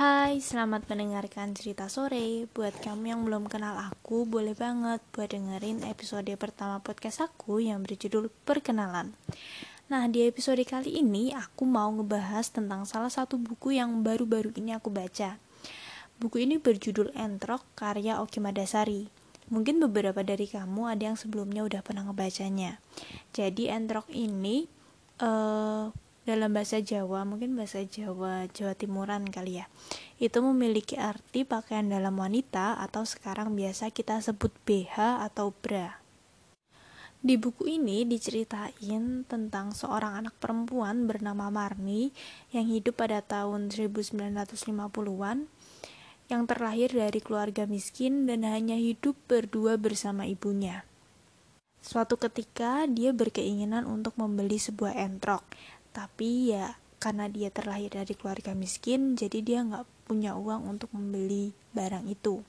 Hai, selamat mendengarkan cerita sore. Buat kamu yang belum kenal aku, boleh banget buat dengerin episode pertama podcast aku yang berjudul Perkenalan. Nah, di episode kali ini aku mau ngebahas tentang salah satu buku yang baru-baru ini aku baca. Buku ini berjudul Entrok karya Oki Madasari. Mungkin beberapa dari kamu ada yang sebelumnya udah pernah ngebacanya. Jadi Entrok ini uh, dalam bahasa Jawa, mungkin bahasa Jawa Jawa Timuran kali ya. Itu memiliki arti pakaian dalam wanita atau sekarang biasa kita sebut BH atau bra. Di buku ini diceritain tentang seorang anak perempuan bernama Marni yang hidup pada tahun 1950-an yang terlahir dari keluarga miskin dan hanya hidup berdua bersama ibunya. Suatu ketika dia berkeinginan untuk membeli sebuah entrok, tapi ya karena dia terlahir dari keluarga miskin jadi dia nggak punya uang untuk membeli barang itu.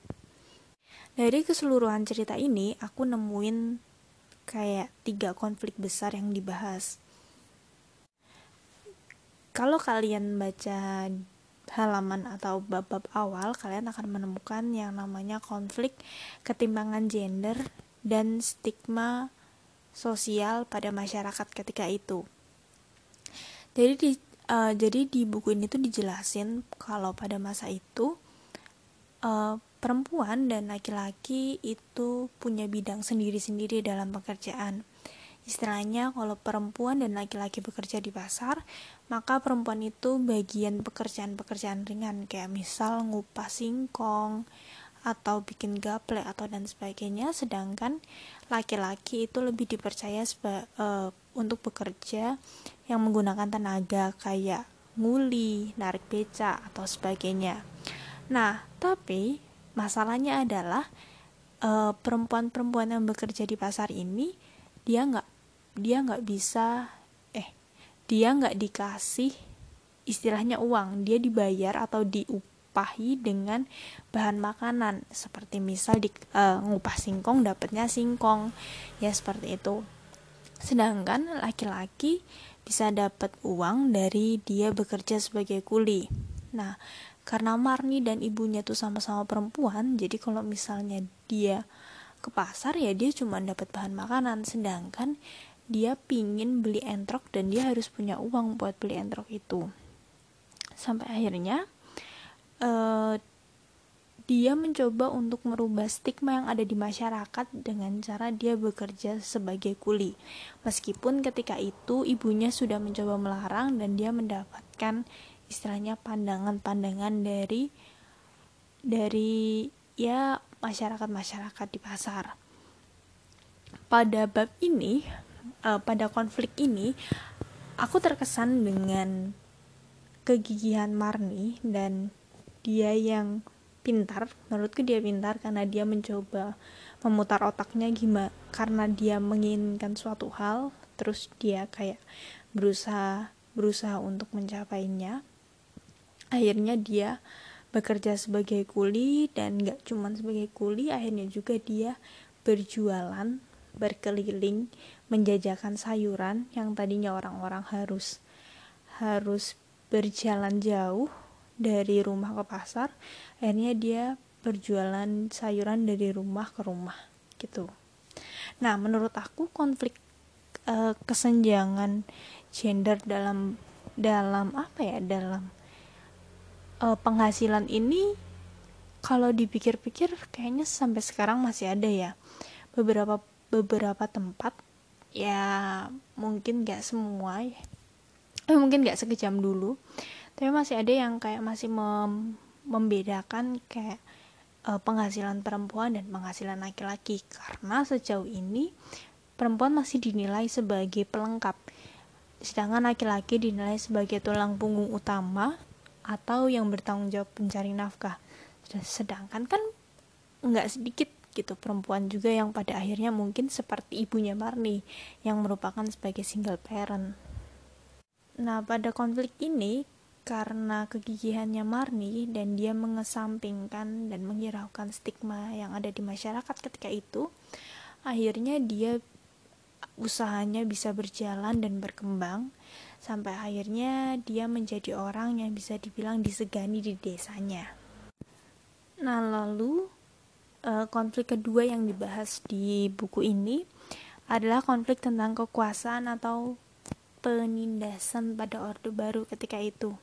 Dari keseluruhan cerita ini aku nemuin kayak tiga konflik besar yang dibahas. Kalau kalian baca halaman atau bab-bab awal kalian akan menemukan yang namanya konflik ketimbangan gender dan stigma sosial pada masyarakat ketika itu jadi di uh, jadi di buku ini tuh dijelasin kalau pada masa itu uh, perempuan dan laki-laki itu punya bidang sendiri-sendiri dalam pekerjaan. Istilahnya kalau perempuan dan laki-laki bekerja di pasar maka perempuan itu bagian pekerjaan-pekerjaan ringan. Kayak misal ngupas singkong atau bikin gaple atau dan sebagainya sedangkan laki-laki itu lebih dipercaya seba, uh, untuk bekerja yang menggunakan tenaga kayak nguli, narik beca atau sebagainya. Nah, tapi masalahnya adalah perempuan perempuan-perempuan yang bekerja di pasar ini dia nggak dia nggak bisa eh dia nggak dikasih istilahnya uang dia dibayar atau diupahi dengan bahan makanan seperti misal di uh, ngupah singkong dapatnya singkong ya seperti itu sedangkan laki-laki bisa dapat uang dari dia bekerja sebagai kuli. Nah, karena Marni dan ibunya tuh sama-sama perempuan, jadi kalau misalnya dia ke pasar ya dia cuma dapat bahan makanan, sedangkan dia pingin beli entrok dan dia harus punya uang buat beli entrok itu. Sampai akhirnya uh, dia mencoba untuk merubah stigma yang ada di masyarakat dengan cara dia bekerja sebagai kuli. Meskipun ketika itu ibunya sudah mencoba melarang dan dia mendapatkan istilahnya pandangan-pandangan dari dari ya masyarakat-masyarakat di pasar. Pada bab ini, uh, pada konflik ini, aku terkesan dengan kegigihan Marni dan dia yang pintar menurutku dia pintar karena dia mencoba memutar otaknya gimana karena dia menginginkan suatu hal terus dia kayak berusaha berusaha untuk mencapainya. Akhirnya dia bekerja sebagai kuli dan gak cuma sebagai kuli akhirnya juga dia berjualan berkeliling menjajakan sayuran yang tadinya orang-orang harus harus berjalan jauh dari rumah ke pasar akhirnya dia berjualan sayuran dari rumah ke rumah gitu. Nah menurut aku konflik uh, kesenjangan gender dalam dalam apa ya dalam uh, penghasilan ini kalau dipikir-pikir kayaknya sampai sekarang masih ada ya. Beberapa beberapa tempat ya mungkin gak semua ya. Eh, mungkin gak sekejam dulu tapi masih ada yang kayak masih mem membedakan kayak uh, penghasilan perempuan dan penghasilan laki-laki. Karena sejauh ini perempuan masih dinilai sebagai pelengkap. Sedangkan laki-laki dinilai sebagai tulang punggung utama atau yang bertanggung jawab mencari nafkah. Sedangkan kan nggak sedikit gitu perempuan juga yang pada akhirnya mungkin seperti ibunya Marni yang merupakan sebagai single parent. Nah pada konflik ini karena kegigihannya Marni dan dia mengesampingkan dan menghiraukan stigma yang ada di masyarakat ketika itu akhirnya dia usahanya bisa berjalan dan berkembang sampai akhirnya dia menjadi orang yang bisa dibilang disegani di desanya. Nah, lalu uh, konflik kedua yang dibahas di buku ini adalah konflik tentang kekuasaan atau penindasan pada Orde Baru ketika itu.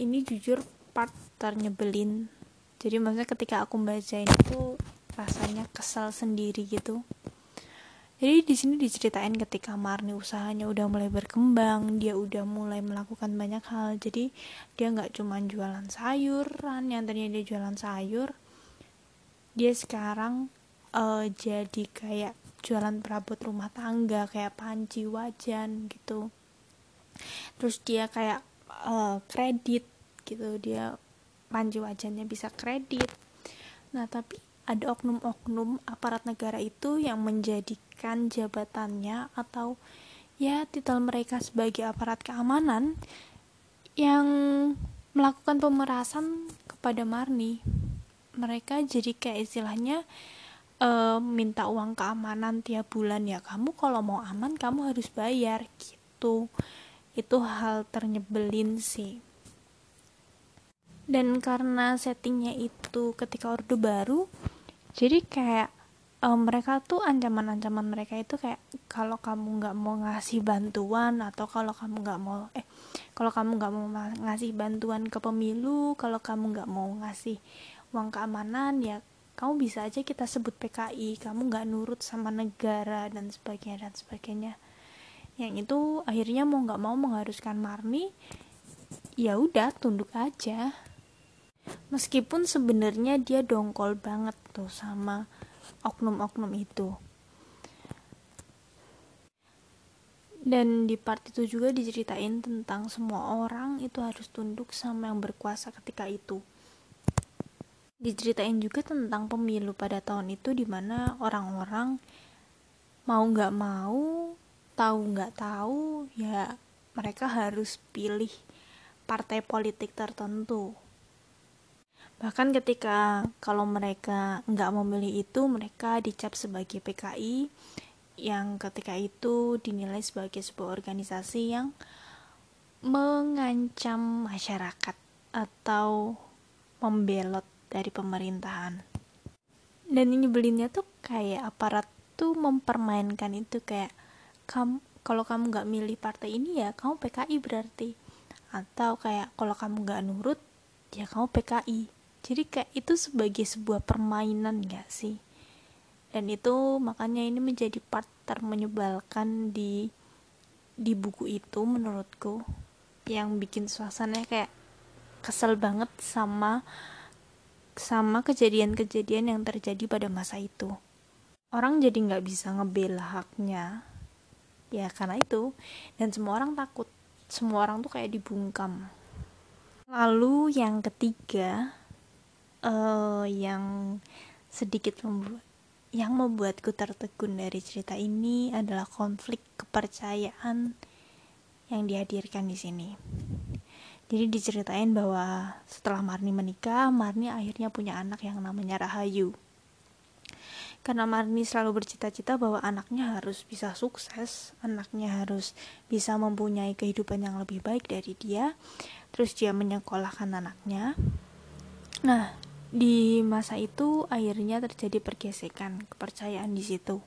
Ini jujur part ternyebelin. Jadi maksudnya ketika aku bacain itu rasanya kesal sendiri gitu jadi di sini diceritain ketika Marni usahanya udah mulai berkembang, dia udah mulai melakukan banyak hal. Jadi dia nggak cuma jualan sayuran, yang tadinya dia jualan sayur, dia sekarang uh, jadi kayak jualan perabot rumah tangga, kayak panci, wajan gitu. Terus dia kayak uh, kredit gitu, dia panci wajannya bisa kredit. Nah tapi ada oknum-oknum aparat negara itu yang menjadikan jabatannya atau ya titel mereka sebagai aparat keamanan yang melakukan pemerasan kepada Marni. Mereka jadi kayak istilahnya e, minta uang keamanan tiap bulan ya kamu kalau mau aman kamu harus bayar gitu. Itu hal ternyebelin sih. Dan karena settingnya itu ketika Orde Baru, jadi kayak um, mereka tuh ancaman-ancaman mereka itu kayak kalau kamu nggak mau ngasih bantuan atau kalau kamu nggak mau eh kalau kamu nggak mau ngasih bantuan ke pemilu kalau kamu nggak mau ngasih uang keamanan ya kamu bisa aja kita sebut PKI kamu nggak nurut sama negara dan sebagainya dan sebagainya yang itu akhirnya mau nggak mau mengharuskan Marni ya udah tunduk aja. Meskipun sebenarnya dia dongkol banget tuh sama oknum-oknum itu. Dan di part itu juga diceritain tentang semua orang itu harus tunduk sama yang berkuasa ketika itu. Diceritain juga tentang pemilu pada tahun itu di mana orang-orang mau nggak mau tahu nggak tahu ya mereka harus pilih partai politik tertentu Bahkan ketika kalau mereka nggak memilih itu, mereka dicap sebagai PKI yang ketika itu dinilai sebagai sebuah organisasi yang mengancam masyarakat atau membelot dari pemerintahan. Dan ini belinnya tuh kayak aparat tuh mempermainkan itu kayak kamu kalau kamu nggak milih partai ini ya kamu PKI berarti. Atau kayak kalau kamu nggak nurut ya kamu PKI jadi kayak itu sebagai sebuah permainan gak sih? Dan itu makanya ini menjadi part termenyebalkan di di buku itu menurutku. Yang bikin suasananya kayak kesel banget sama sama kejadian-kejadian yang terjadi pada masa itu. Orang jadi nggak bisa ngebela haknya ya karena itu dan semua orang takut semua orang tuh kayak dibungkam lalu yang ketiga uh, yang sedikit membuat yang membuatku tertegun dari cerita ini adalah konflik kepercayaan yang dihadirkan di sini. Jadi diceritain bahwa setelah Marni menikah, Marni akhirnya punya anak yang namanya Rahayu. Karena Marni selalu bercita-cita bahwa anaknya harus bisa sukses, anaknya harus bisa mempunyai kehidupan yang lebih baik dari dia. Terus dia menyekolahkan anaknya. Nah, di masa itu akhirnya terjadi pergesekan kepercayaan di situ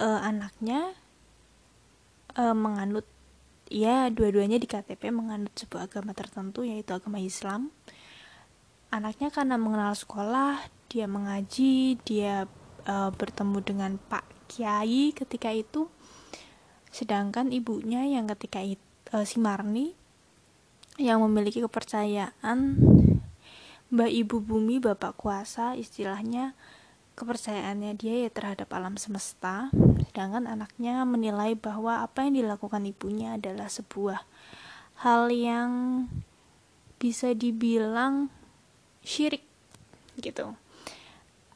e, anaknya e, menganut ya dua-duanya di KTP menganut sebuah agama tertentu yaitu agama Islam anaknya karena mengenal sekolah dia mengaji dia e, bertemu dengan Pak Kiai ketika itu. Sedangkan ibunya yang ketika itu e, si Marni yang memiliki kepercayaan Mbak Ibu Bumi Bapak Kuasa istilahnya kepercayaannya dia ya terhadap alam semesta. Sedangkan anaknya menilai bahwa apa yang dilakukan ibunya adalah sebuah hal yang bisa dibilang syirik gitu.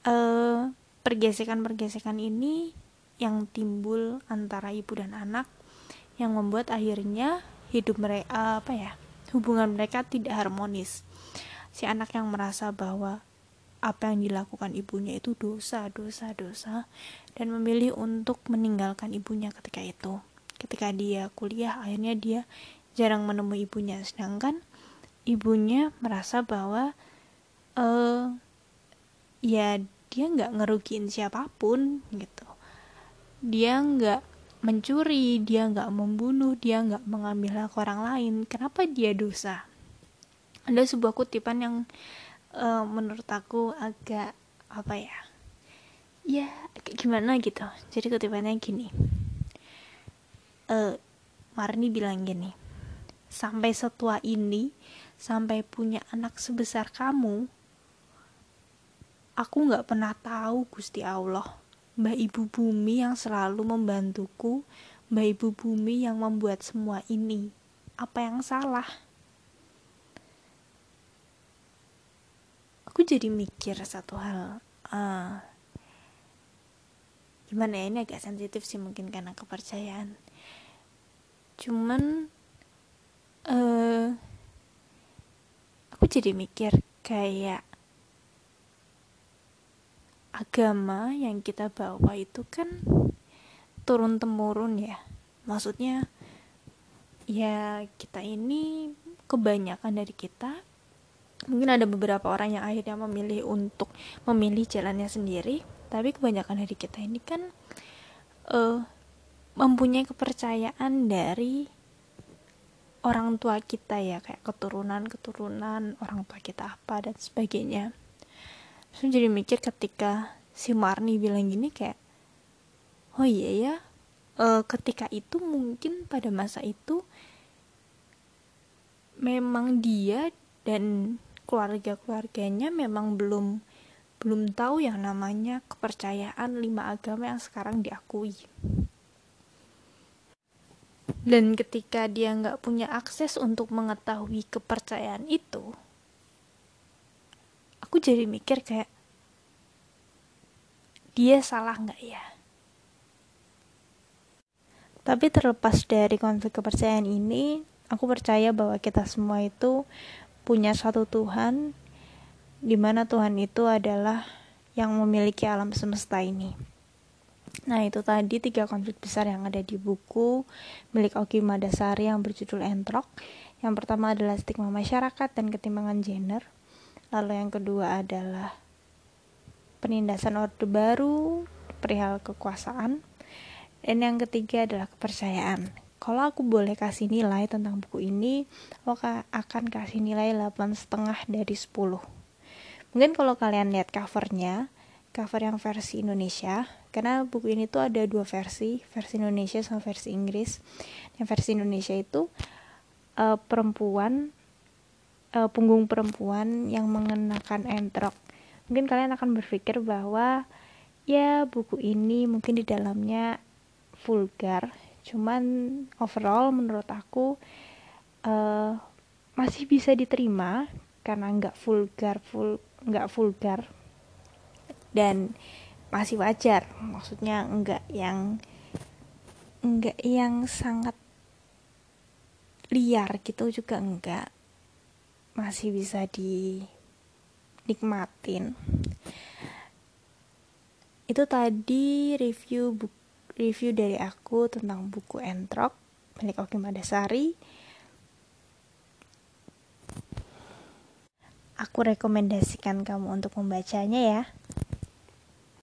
Uh, pergesekan-pergesekan ini yang timbul antara ibu dan anak yang membuat akhirnya hidup mereka apa ya hubungan mereka tidak harmonis si anak yang merasa bahwa apa yang dilakukan ibunya itu dosa, dosa, dosa dan memilih untuk meninggalkan ibunya ketika itu. Ketika dia kuliah, akhirnya dia jarang menemui ibunya, sedangkan ibunya merasa bahwa uh, ya dia nggak ngerugiin siapa pun gitu. Dia nggak mencuri, dia nggak membunuh, dia nggak mengambil hak orang lain. Kenapa dia dosa? Ada sebuah kutipan yang uh, menurut aku agak apa ya ya gimana gitu jadi kutipannya gini uh, Marni bilang gini sampai setua ini sampai punya anak sebesar kamu aku nggak pernah tahu Gusti Allah Mbak Ibu Bumi yang selalu membantuku Mbak Ibu Bumi yang membuat semua ini. Apa yang salah? Aku jadi mikir satu hal uh, gimana ya ini agak sensitif sih mungkin karena kepercayaan. Cuman uh, aku jadi mikir kayak agama yang kita bawa itu kan turun temurun ya. Maksudnya ya kita ini kebanyakan dari kita mungkin ada beberapa orang yang akhirnya memilih untuk memilih jalannya sendiri tapi kebanyakan dari kita ini kan uh, mempunyai kepercayaan dari orang tua kita ya kayak keturunan keturunan orang tua kita apa dan sebagainya terus jadi mikir ketika si Marni bilang gini kayak oh iya ya uh, ketika itu mungkin pada masa itu memang dia dan keluarga-keluarganya memang belum belum tahu yang namanya kepercayaan lima agama yang sekarang diakui. Dan ketika dia nggak punya akses untuk mengetahui kepercayaan itu, aku jadi mikir kayak dia salah nggak ya? Tapi terlepas dari konflik kepercayaan ini, aku percaya bahwa kita semua itu punya satu Tuhan di mana Tuhan itu adalah yang memiliki alam semesta ini. Nah itu tadi tiga konflik besar yang ada di buku milik Oki Madasari yang berjudul Entrok. Yang pertama adalah stigma masyarakat dan ketimbangan gender. Lalu yang kedua adalah penindasan Orde Baru perihal kekuasaan. Dan yang ketiga adalah kepercayaan. Kalau aku boleh kasih nilai tentang buku ini aku akan kasih nilai 8 setengah dari 10 mungkin kalau kalian lihat covernya cover yang versi Indonesia karena buku ini tuh ada dua versi versi Indonesia sama versi Inggris. Yang versi Indonesia itu uh, perempuan uh, punggung perempuan yang mengenakan entrok. Mungkin kalian akan berpikir bahwa ya buku ini mungkin di dalamnya vulgar. Cuman overall menurut aku uh, masih bisa diterima karena nggak vulgar full nggak vulgar. Dan masih wajar. Maksudnya nggak yang nggak yang sangat liar gitu juga enggak masih bisa dinikmatin itu tadi review buku review dari aku tentang buku Entrok milik Oki Madasari. Aku rekomendasikan kamu untuk membacanya ya.